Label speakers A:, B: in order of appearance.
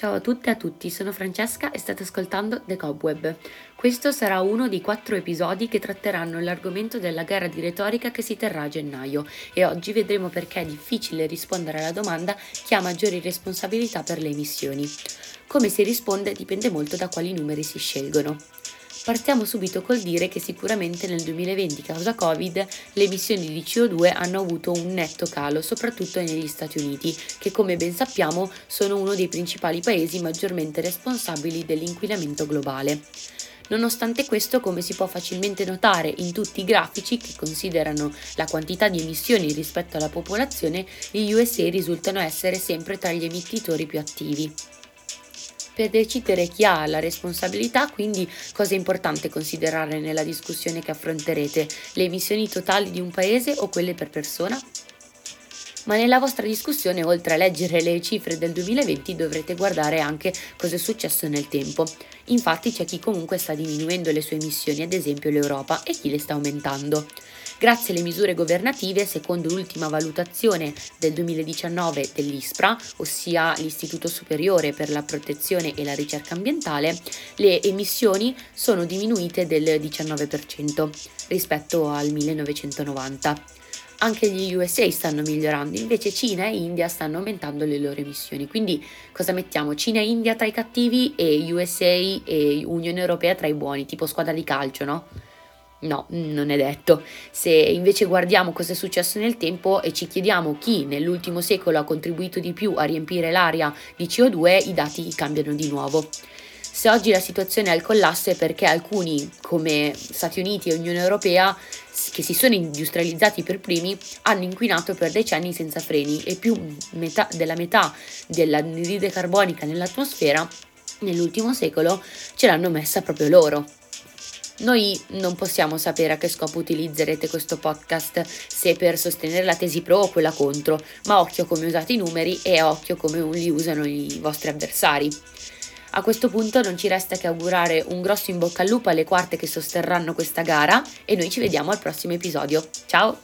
A: Ciao a tutte e a tutti, sono Francesca e state ascoltando The Cobweb. Questo sarà uno dei quattro episodi che tratteranno l'argomento della gara di retorica che si terrà a gennaio e oggi vedremo perché è difficile rispondere alla domanda chi ha maggiori responsabilità per le emissioni. Come si risponde dipende molto da quali numeri si scelgono. Partiamo subito col dire che sicuramente nel 2020 causa Covid le emissioni di CO2 hanno avuto un netto calo, soprattutto negli Stati Uniti, che come ben sappiamo sono uno dei principali paesi maggiormente responsabili dell'inquinamento globale. Nonostante questo, come si può facilmente notare in tutti i grafici che considerano la quantità di emissioni rispetto alla popolazione, gli USA risultano essere sempre tra gli emittitori più attivi per decidere chi ha la responsabilità, quindi cosa è importante considerare nella discussione che affronterete, le emissioni totali di un paese o quelle per persona? Ma nella vostra discussione, oltre a leggere le cifre del 2020, dovrete guardare anche cosa è successo nel tempo. Infatti c'è chi comunque sta diminuendo le sue emissioni, ad esempio l'Europa, e chi le sta aumentando. Grazie alle misure governative, secondo l'ultima valutazione del 2019 dell'ISPRA, ossia l'Istituto Superiore per la Protezione e la Ricerca Ambientale, le emissioni sono diminuite del 19% rispetto al 1990 anche gli USA stanno migliorando, invece Cina e India stanno aumentando le loro emissioni. Quindi cosa mettiamo? Cina e India tra i cattivi e USA e Unione Europea tra i buoni, tipo squadra di calcio, no? No, non è detto. Se invece guardiamo cosa è successo nel tempo e ci chiediamo chi nell'ultimo secolo ha contribuito di più a riempire l'aria di CO2, i dati cambiano di nuovo. Se oggi la situazione è al collasso è perché alcuni, come Stati Uniti e Unione Europea, che si sono industrializzati per primi, hanno inquinato per decenni senza freni e più metà, della metà dell'anidride carbonica nell'atmosfera nell'ultimo secolo ce l'hanno messa proprio loro. Noi non possiamo sapere a che scopo utilizzerete questo podcast, se per sostenere la tesi pro o quella contro, ma occhio come usate i numeri e occhio come li usano i vostri avversari. A questo punto non ci resta che augurare un grosso in bocca al lupo alle quarte che sosterranno questa gara e noi ci vediamo al prossimo episodio. Ciao!